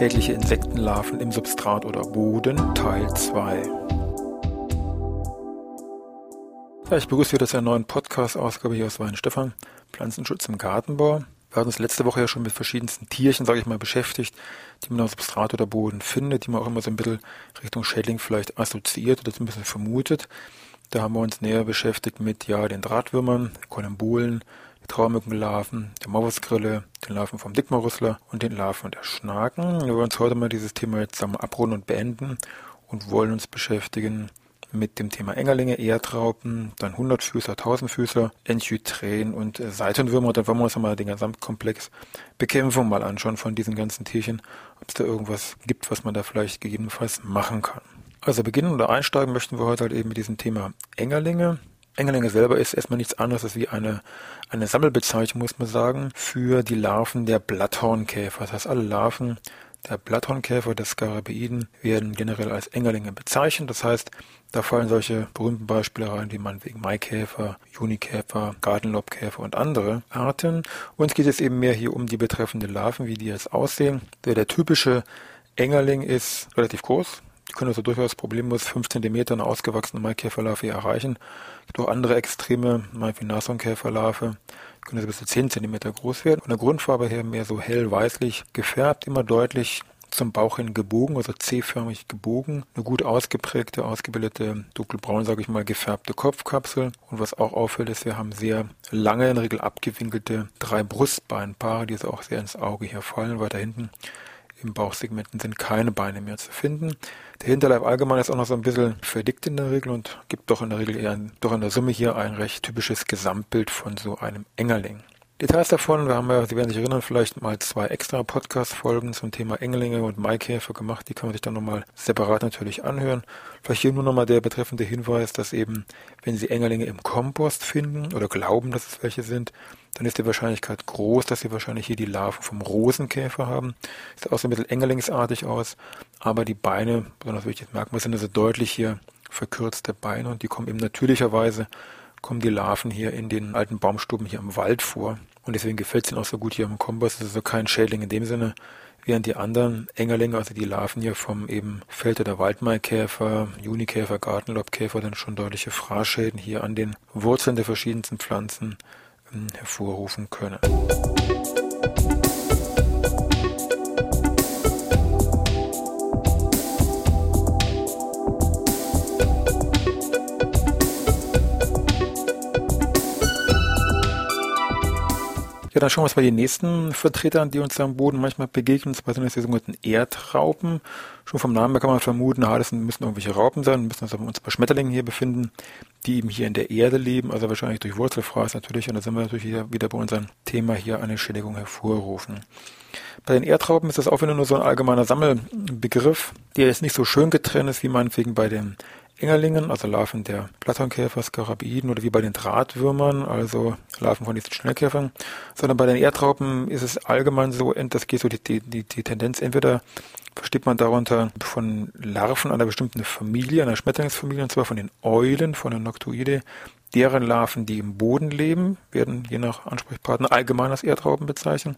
Schädliche Insektenlarven im Substrat oder Boden Teil 2. Ja, ich begrüße wieder zu einer neuen Podcast-Ausgabe hier aus Weinstefan, Pflanzenschutz im Gartenbau. Wir hatten uns letzte Woche ja schon mit verschiedensten Tierchen, sage ich mal, beschäftigt, die man auf Substrat oder Boden findet, die man auch immer so ein bisschen Richtung Schädling vielleicht assoziiert oder so ein bisschen vermutet. Da haben wir uns näher beschäftigt mit ja den Drahtwürmern, Kolumbulen, Traumückenlarven, der Mausgrille, den Larven vom Dickmaurüssler und den Larven der Schnaken. Wir wollen uns heute mal dieses Thema jetzt zusammen abrunden und beenden und wollen uns beschäftigen mit dem Thema Engerlinge, Erdraupen, dann Hundertfüßer, Tausendfüßer, Enchydrän und Seitenwürmer. Und dann wollen wir uns mal den Gesamtkomplex Bekämpfung mal anschauen von diesen ganzen Tierchen, ob es da irgendwas gibt, was man da vielleicht gegebenenfalls machen kann. Also beginnen oder einsteigen möchten wir heute halt eben mit diesem Thema Engerlinge. Engerlinge selber ist erstmal nichts anderes als wie eine, eine Sammelbezeichnung, muss man sagen, für die Larven der Blatthornkäfer. Das heißt, alle Larven der Blatthornkäfer, der Skarabäiden, werden generell als Engerlinge bezeichnet. Das heißt, da fallen solche berühmten Beispiele rein, wie man wegen Maikäfer, Junikäfer, Gartenlobkäfer und andere Arten. Uns geht es eben mehr hier um die betreffenden Larven, wie die jetzt aussehen. Der, der typische Engerling ist relativ groß, die können also durchaus problemlos 5 cm eine ausgewachsene Maikäferlarve erreichen. Es gibt auch andere Extreme, mal wie Nashornkäferlarve, die können also bis zu 10 cm groß werden. Von der Grundfarbe her mehr so hell-weißlich gefärbt, immer deutlich zum Bauch hin gebogen, also C-förmig gebogen. Eine gut ausgeprägte, ausgebildete, dunkelbraun, sage ich mal, gefärbte Kopfkapsel. Und was auch auffällt, ist, wir haben sehr lange, in der Regel abgewinkelte drei Brustbeinpaare, die so auch sehr ins Auge hier fallen. Weiter hinten im Bauchsegmenten sind keine Beine mehr zu finden. Der Hinterleib allgemein ist auch noch so ein bisschen verdickt in der Regel und gibt doch in der Regel eher doch in der Summe hier ein recht typisches Gesamtbild von so einem Engerling. Details davon, wir haben ja, Sie werden sich erinnern, vielleicht mal zwei extra Podcast-Folgen zum Thema Engelinge und Maikäfer gemacht. Die kann man sich dann nochmal separat natürlich anhören. Vielleicht hier nur nochmal der betreffende Hinweis, dass eben, wenn Sie Engerlinge im Kompost finden oder glauben, dass es welche sind, dann ist die Wahrscheinlichkeit groß, dass Sie wahrscheinlich hier die Larven vom Rosenkäfer haben. Sieht auch so ein bisschen engerlingsartig aus, aber die Beine, besonders wichtig merken wir, sind also deutlich hier verkürzte Beine und die kommen eben natürlicherweise kommen die Larven hier in den alten Baumstuben hier im Wald vor. Und deswegen gefällt es ihnen auch so gut hier im Kompass. Das ist also kein Schädling in dem Sinne, während die anderen Engerlinge, also die Larven hier vom eben Feld- oder Waldmaikäfer, Junikäfer, Gartenlobkäfer, dann schon deutliche Fraßschäden hier an den Wurzeln der verschiedensten Pflanzen hervorrufen können. Ja, dann schauen wir uns mal die nächsten Vertreter an, die uns am Boden manchmal begegnen. Sind die sogenannten Erdraupen. Schon vom Namen her kann man vermuten, ah, das müssen irgendwelche Raupen sein, müssen uns uns bei Schmetterlingen hier befinden, die eben hier in der Erde leben, also wahrscheinlich durch Wurzelfraß natürlich. Und da sind wir natürlich hier wieder bei unserem Thema hier eine Schädigung hervorrufen. Bei den Erdraupen ist das auch wieder nur so ein allgemeiner Sammelbegriff, der jetzt nicht so schön getrennt ist, wie meinetwegen bei den Engerlingen, also Larven der Platternkäfer, Skarabiden oder wie bei den Drahtwürmern, also Larven von diesen Schnellkäfern, sondern bei den Erdraupen ist es allgemein so, das geht so die, die, die Tendenz, entweder versteht man darunter von Larven einer bestimmten Familie, einer Schmetterlingsfamilie, und zwar von den Eulen, von den Noctuidae, deren Larven, die im Boden leben, werden je nach Ansprechpartner allgemein als Erdraupen bezeichnet.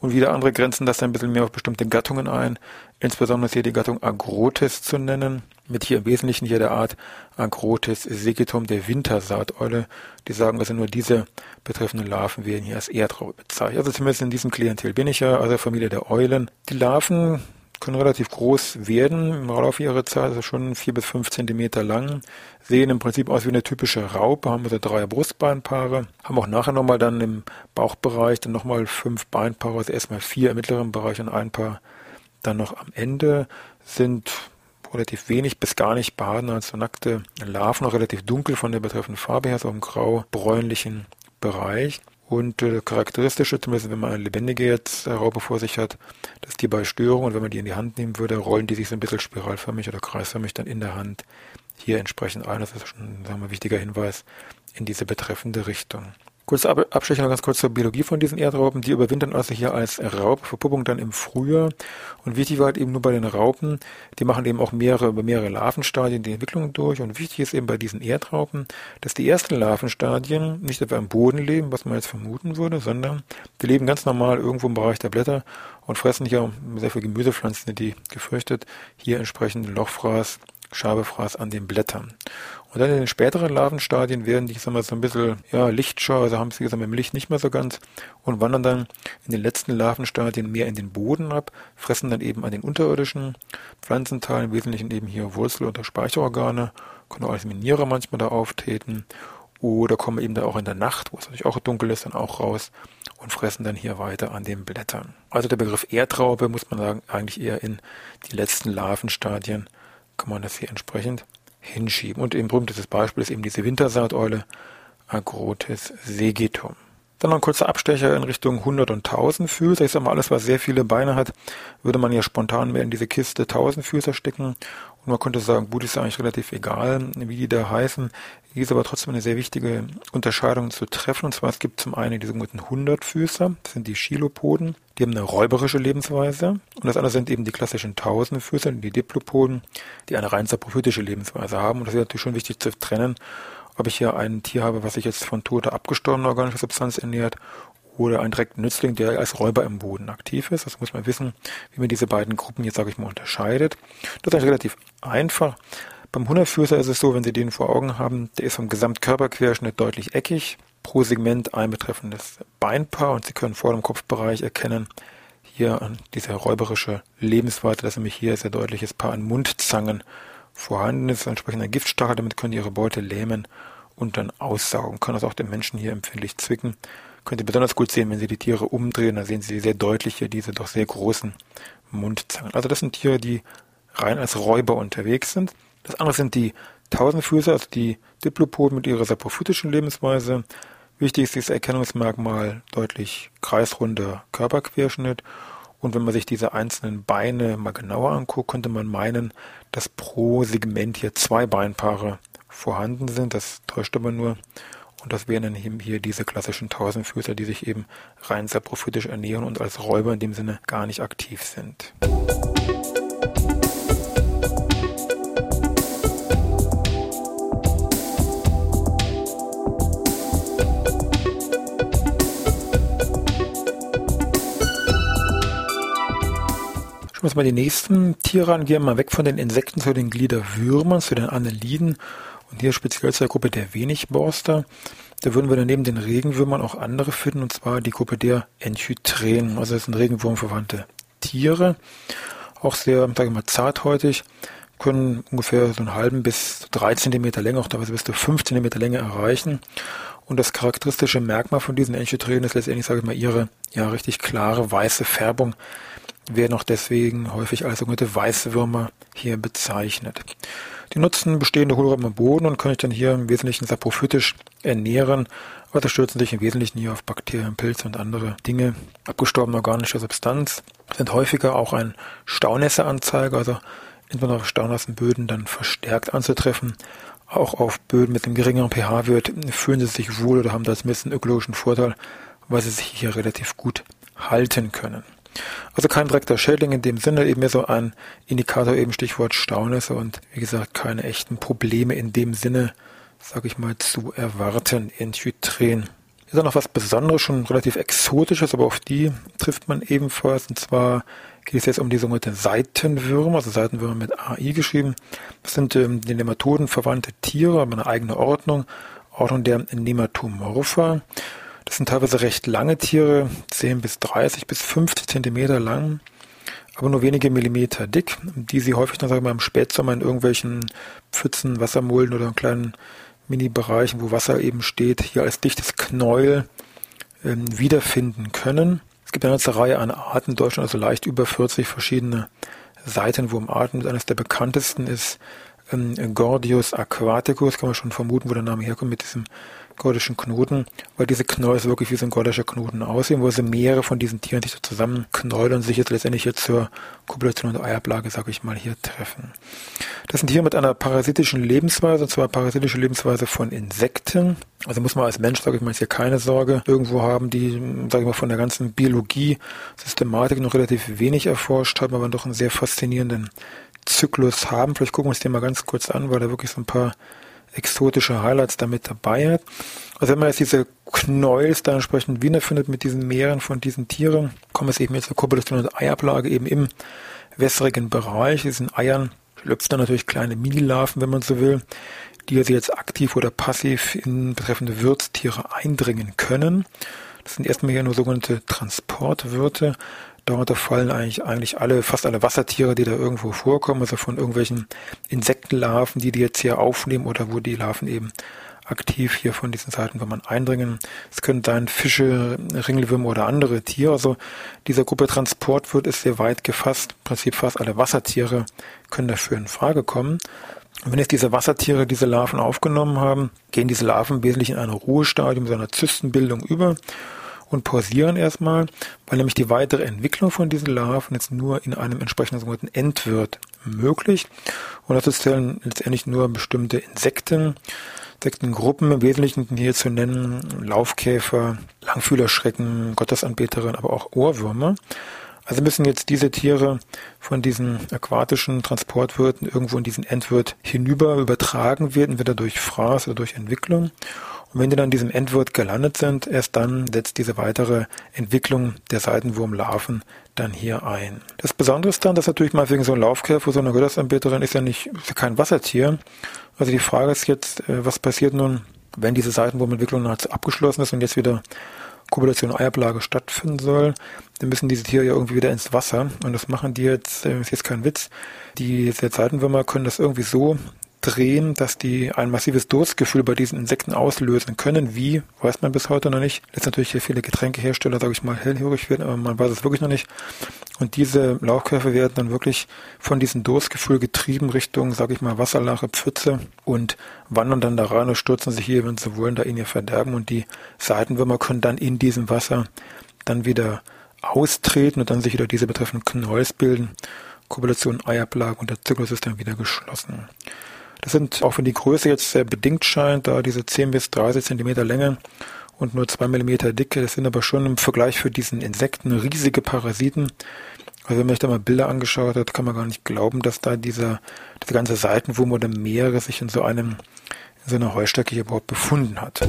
Und wieder andere grenzen das ein bisschen mehr auf bestimmte Gattungen ein. Insbesondere ist hier die Gattung Agrotes zu nennen, mit hier im Wesentlichen hier der Art Agrotes segitum der Wintersaateule. Die sagen also nur diese betreffenden Larven werden hier als Erdraube bezeichnet. Also zumindest in diesem Klientel bin ich ja, also Familie der Eulen. Die Larven können relativ groß werden. Im ihrer Zeit, also schon vier bis fünf Zentimeter lang, sehen im Prinzip aus wie eine typische Raupe, haben also drei Brustbeinpaare, haben auch nachher nochmal dann im Bauchbereich dann nochmal fünf Beinpaare, also erstmal vier im mittleren Bereich und ein Paar dann noch am Ende, sind relativ wenig bis gar nicht behaart, also nackte Larven, noch relativ dunkel von der betreffenden Farbe her, so im grau-bräunlichen Bereich. Und äh, charakteristisch, zumindest wenn man eine lebendige jetzt äh, Raupe vor sich hat, dass die bei Störungen, wenn man die in die Hand nehmen würde, rollen die sich so ein bisschen spiralförmig oder kreisförmig dann in der Hand hier entsprechend ein. Das ist schon ein wichtiger Hinweis in diese betreffende Richtung. Kurze Abstecher noch ganz kurz zur Biologie von diesen Erdraupen. Die überwintern also hier als Raubverpuppung dann im Frühjahr. Und wichtig war halt eben nur bei den Raupen, die machen eben auch mehrere, über mehrere Larvenstadien die Entwicklung durch. Und wichtig ist eben bei diesen Erdraupen, dass die ersten Larvenstadien nicht etwa am Boden leben, was man jetzt vermuten würde, sondern die leben ganz normal irgendwo im Bereich der Blätter und fressen hier sehr viele Gemüsepflanzen, die gefürchtet hier entsprechend Lochfraß Schabefraß an den Blättern. Und dann in den späteren Larvenstadien werden die, sagen wir, so ein bisschen, ja, lichtscheu, also haben sie gesagt, dem Licht nicht mehr so ganz und wandern dann in den letzten Larvenstadien mehr in den Boden ab, fressen dann eben an den unterirdischen Pflanzenteilen, im Wesentlichen eben hier Wurzel- oder Speicherorgane, können auch als Miniere manchmal da auftreten oder kommen eben da auch in der Nacht, wo es natürlich auch dunkel ist, dann auch raus und fressen dann hier weiter an den Blättern. Also der Begriff Erdtraube muss man sagen, eigentlich eher in die letzten Larvenstadien kann man das hier entsprechend hinschieben. Und ein berühmtes Beispiel ist eben diese Wintersaateule Agrotis segitum. Dann noch ein kurzer Abstecher in Richtung 100 und 1000 Füßer. Ich sag mal, alles, was sehr viele Beine hat, würde man ja spontan mehr in diese Kiste 1000 Füßer stecken. Und man könnte sagen, gut, ist eigentlich relativ egal, wie die da heißen. Hier ist aber trotzdem eine sehr wichtige Unterscheidung zu treffen. Und zwar, es gibt zum einen die sogenannten 100 Füßer. Das sind die Chilopoden. Die haben eine räuberische Lebensweise. Und das andere sind eben die klassischen 1000 Füßer, die Diplopoden, die eine rein saprophytische Lebensweise haben. Und das ist natürlich schon wichtig zu trennen ob ich hier ein Tier habe, was sich jetzt von toter abgestorbener organischer Substanz ernährt oder ein direkter Nützling, der als Räuber im Boden aktiv ist. Das muss man wissen, wie man diese beiden Gruppen jetzt, sage ich mal, unterscheidet. Das ist eigentlich relativ einfach. Beim Hundertfüßer ist es so, wenn Sie den vor Augen haben, der ist vom Gesamtkörperquerschnitt deutlich eckig. Pro Segment ein betreffendes Beinpaar und Sie können vor dem Kopfbereich erkennen, hier diese räuberische Lebensweise, dass nämlich hier sehr deutliches Paar an Mundzangen vorhanden ist, entsprechender Giftstachel, damit können die ihre Beute lähmen und dann aussaugen. Kann das auch den Menschen hier empfindlich zwicken. Könnt ihr besonders gut sehen, wenn Sie die Tiere umdrehen, da sehen Sie sehr deutlich hier diese doch sehr großen Mundzangen. Also das sind Tiere, die rein als Räuber unterwegs sind. Das andere sind die Tausendfüßer, also die Diplopoden mit ihrer saprophytischen Lebensweise. Wichtig ist dieses Erkennungsmerkmal deutlich kreisrunder Körperquerschnitt und wenn man sich diese einzelnen Beine mal genauer anguckt, könnte man meinen, dass pro Segment hier zwei Beinpaare vorhanden sind. Das täuscht aber nur. Und das wären dann eben hier diese klassischen Tausendfüßer, die sich eben rein saprophytisch ernähren und als Räuber in dem Sinne gar nicht aktiv sind. Schauen wir uns mal die nächsten Tiere an. Gehen wir mal weg von den Insekten zu den Gliederwürmern, zu den Anneliden und hier speziell zur Gruppe der Wenigborster. Da würden wir daneben den Regenwürmern auch andere finden, und zwar die Gruppe der Enchytrenen. Also das sind Regenwurmverwandte Tiere. Auch sehr, sage ich mal, zarthäutig, können ungefähr so einen halben bis drei Zentimeter Länge, auch teilweise bis zu fünf Zentimeter Länge erreichen. Und das charakteristische Merkmal von diesen Enchytrenen ist letztendlich, sage ich mal, ihre ja richtig klare weiße Färbung werden auch deswegen häufig als sogenannte Weißwürmer hier bezeichnet. Die nutzen bestehende Hohlräume im Boden und können sich dann hier im Wesentlichen saprophytisch ernähren, also stürzen sich im Wesentlichen hier auf Bakterien, Pilze und andere Dinge. Abgestorbene organische Substanz sind häufiger auch ein Staunässeranzeiger, also insbesondere auf staunassen Böden dann verstärkt anzutreffen. Auch auf Böden mit einem geringeren pH-Wert fühlen sie sich wohl oder haben da zumindest einen ökologischen Vorteil, weil sie sich hier relativ gut halten können. Also kein direkter Schädling in dem Sinne, eben mehr so ein Indikator, eben Stichwort Staunässe und wie gesagt, keine echten Probleme in dem Sinne, sage ich mal, zu erwarten in Chytren. Ist auch noch was Besonderes, schon relativ Exotisches, aber auf die trifft man ebenfalls. Und zwar geht es jetzt um die sogenannte Seitenwürmer, also Seitenwürmer mit AI geschrieben. Das sind ähm, den Nematoden verwandte Tiere, aber eine eigene Ordnung, Ordnung der Nematomorpha. Das sind teilweise recht lange Tiere, 10 bis 30 bis 50 Zentimeter lang, aber nur wenige Millimeter dick, die sie häufig dann, sagen wir mal, im Spätsommer in irgendwelchen Pfützen, Wassermulden oder in kleinen Mini-Bereichen, wo Wasser eben steht, hier als dichtes Knäuel äh, wiederfinden können. Es gibt eine ganze Reihe an Arten in Deutschland, also leicht über 40 verschiedene Seitenwurmarten. Eines der bekanntesten ist ähm, Gordius aquaticus, kann man schon vermuten, wo der Name herkommt mit diesem gordischen Knoten, weil diese Knäuel wirklich wie so ein gordischer Knoten aussehen, wo also mehrere von diesen Tieren sich da zusammenknäulen und sich jetzt letztendlich jetzt zur Kopulation und Eiablage, sage ich mal, hier treffen. Das sind Tiere mit einer parasitischen Lebensweise, und zwar parasitische Lebensweise von Insekten. Also muss man als Mensch, sage ich mal, hier keine Sorge irgendwo haben, die, sage ich mal, von der ganzen Biologie, Systematik noch relativ wenig erforscht haben, aber doch einen sehr faszinierenden Zyklus haben. Vielleicht gucken wir uns den mal ganz kurz an, weil da wirklich so ein paar exotische Highlights damit dabei hat. Also wenn man jetzt diese Knäuels da entsprechend wiederfindet mit diesen Meeren von diesen Tieren, kommt es eben jetzt zur Kopulation und Eiablage eben im wässrigen Bereich. Diesen Eiern schlüpfen dann natürlich kleine Mini-Larven, wenn man so will, die also jetzt aktiv oder passiv in betreffende Wirtstiere eindringen können. Das sind erstmal hier nur sogenannte Transportwirte. Darunter fallen eigentlich, eigentlich alle, fast alle Wassertiere, die da irgendwo vorkommen, also von irgendwelchen Insektenlarven, die die jetzt hier aufnehmen oder wo die Larven eben aktiv hier von diesen Seiten, wenn man eindringen. Es können sein Fische, Ringelwürmer oder andere Tiere. Also dieser Gruppe Transport wird ist sehr weit gefasst. Im Prinzip fast alle Wassertiere können dafür in Frage kommen. Und wenn jetzt diese Wassertiere diese Larven aufgenommen haben, gehen diese Larven wesentlich in ein Ruhestadium seiner Zystenbildung über und pausieren erstmal, weil nämlich die weitere Entwicklung von diesen Larven jetzt nur in einem entsprechenden sogenannten Endwirt möglich. Und dazu zählen letztendlich nur bestimmte Insekten, Insektengruppen im Wesentlichen hier zu nennen, Laufkäfer, Langfühlerschrecken, Gottesanbeterinnen, aber auch Ohrwürmer. Also müssen jetzt diese Tiere von diesen aquatischen Transportwirten irgendwo in diesen Endwirt hinüber übertragen werden, entweder durch Fraß oder durch Entwicklung. Und wenn die dann in diesem Endwirt gelandet sind, erst dann setzt diese weitere Entwicklung der Seitenwurmlarven dann hier ein. Das Besondere ist dann, dass natürlich mal wegen so einem Laufkäfer, so einer Gottesanbeterin ist ja nicht, ist ja kein Wassertier. Also die Frage ist jetzt, äh, was passiert nun, wenn diese Seitenwurmentwicklung abgeschlossen ist und jetzt wieder Kopulation Eiablage stattfinden soll, dann müssen diese Tiere ja irgendwie wieder ins Wasser. Und das machen die jetzt, äh, ist jetzt kein Witz. Die Seitenwürmer können das irgendwie so drehen, dass die ein massives Durstgefühl bei diesen Insekten auslösen können. Wie, weiß man bis heute noch nicht. Jetzt natürlich hier viele Getränkehersteller, sage ich mal, hellhörig werden, aber man weiß es wirklich noch nicht. Und diese Lauchkäfer werden dann wirklich von diesem Durstgefühl getrieben Richtung, sage ich mal, Wasserlache, Pfütze und wandern dann da rein und stürzen sich hier, wenn sie wollen, da in ihr Verderben. Und die Seitenwürmer können dann in diesem Wasser dann wieder austreten und dann sich wieder diese betreffenden Knolls bilden. Kopulation, Eiablage und der Zyklus ist dann wieder geschlossen. Das sind, auch wenn die Größe jetzt sehr bedingt scheint, da diese 10 bis 30 Zentimeter Länge und nur 2 Millimeter Dicke, das sind aber schon im Vergleich für diesen Insekten riesige Parasiten. Also wenn man sich da mal Bilder angeschaut hat, kann man gar nicht glauben, dass da dieser, dieser ganze Seitenwurm oder Meere sich in so einem, in so einer Heustecke hier überhaupt befunden hat.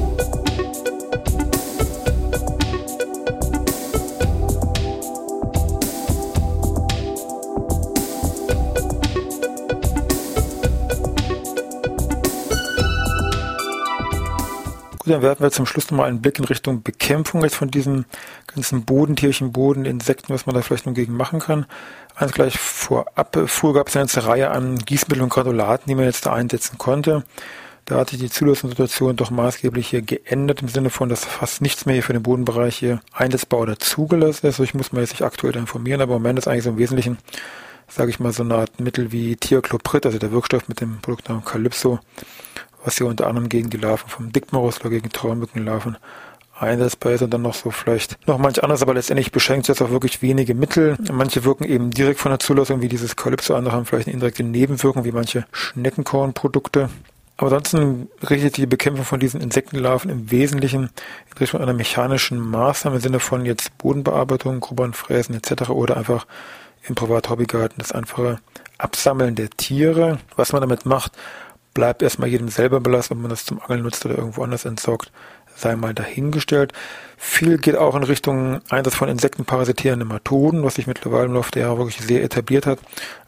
Gut, dann werfen wir zum Schluss nochmal einen Blick in Richtung Bekämpfung jetzt von diesen ganzen Bodentierchen, Boden, Insekten, was man da vielleicht noch gegen machen kann. Eins gleich vorab, früher gab es eine ganze Reihe an Gießmitteln und Granulaten, die man jetzt da einsetzen konnte. Da hat sich die Zulassungssituation doch maßgeblich hier geändert, im Sinne von, dass fast nichts mehr hier für den Bodenbereich hier einsetzbar oder zugelassen ist. Also ich muss mir jetzt nicht aktuell informieren, aber im Moment ist eigentlich so im Wesentlichen, sage ich mal, so eine Art Mittel wie Thiacloprid, also der Wirkstoff mit dem Produktnamen Calypso, was hier unter anderem gegen die Larven vom Dickmaus oder gegen Traumückenlarven einsetzbar ist und dann noch so vielleicht noch manch anderes, aber letztendlich beschränkt es auch wirklich wenige Mittel. Manche wirken eben direkt von der Zulassung, wie dieses Calypso, andere haben vielleicht eine indirekte Nebenwirkung, wie manche Schneckenkornprodukte. Aber ansonsten richtet die Bekämpfung von diesen Insektenlarven im Wesentlichen in Richtung einer mechanischen Maßnahme im Sinne von jetzt Bodenbearbeitung, Grubbern, Fräsen etc. oder einfach im Privat-Hobbygarten das einfache Absammeln der Tiere. Was man damit macht, bleibt erstmal jedem selber belassen, ob man das zum Angeln nutzt oder irgendwo anders entsorgt, sei mal dahingestellt. Viel geht auch in Richtung Einsatz von insektenparasitierenden Nematoden, was sich mittlerweile im Laufe der Jahre wirklich sehr etabliert hat,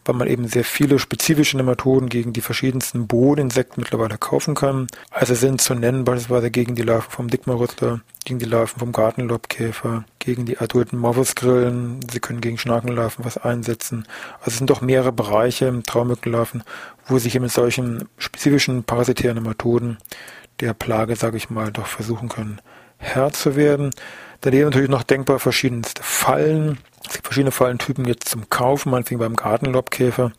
weil man eben sehr viele spezifische Nematoden gegen die verschiedensten Bodeninsekten mittlerweile kaufen kann. Also sind zu nennen beispielsweise gegen die Larven vom Dickmarrüttler, gegen die Larven vom Gartenlobkäfer, gegen die adulten Morphusgrillen. Sie können gegen Schnakenlarven was einsetzen. Also es sind doch mehrere Bereiche, Traumückenlarven, wo sich eben mit solchen spezifischen parasitären Nematoden der Plage, sage ich mal, doch versuchen können, Herr zu werden. Daneben natürlich noch denkbar verschiedenste Fallen. Es gibt verschiedene Fallentypen jetzt zum Kaufen, meinetwegen beim Gartenlobkäfer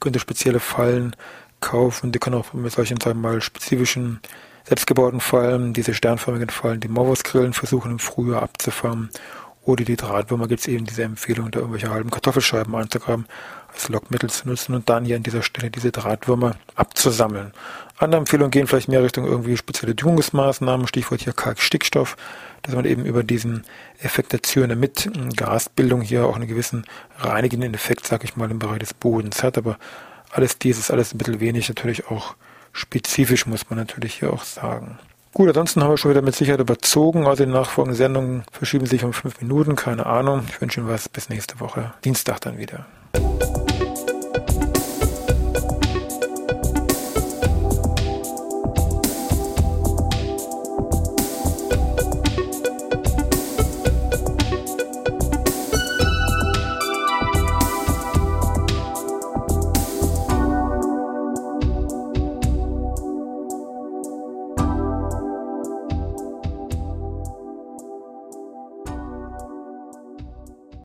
könnte spezielle Fallen kaufen. Die können auch mit solchen, sagen wir mal, spezifischen selbstgebauten Fallen, diese sternförmigen Fallen, die Morvus-Grillen versuchen im Frühjahr abzufangen. Oder die Drahtwürmer gibt es eben diese Empfehlung, da irgendwelche halben Kartoffelscheiben einzugraben, als Lockmittel zu nutzen und dann hier an dieser Stelle diese Drahtwürmer abzusammeln. Andere Empfehlungen gehen vielleicht mehr Richtung irgendwie spezielle Dünungsmaßnahmen, Stichwort hier Kalkstickstoff, dass man eben über diesen Effekt der Zürne mit Gasbildung hier auch einen gewissen reinigenden Effekt, sag ich mal, im Bereich des Bodens hat. Aber alles dies ist alles ein bisschen wenig, natürlich auch spezifisch, muss man natürlich hier auch sagen. Gut, ansonsten haben wir schon wieder mit Sicherheit überzogen. Also die nachfolgenden Sendungen verschieben sich um fünf Minuten, keine Ahnung. Ich wünsche Ihnen was. Bis nächste Woche. Dienstag dann wieder.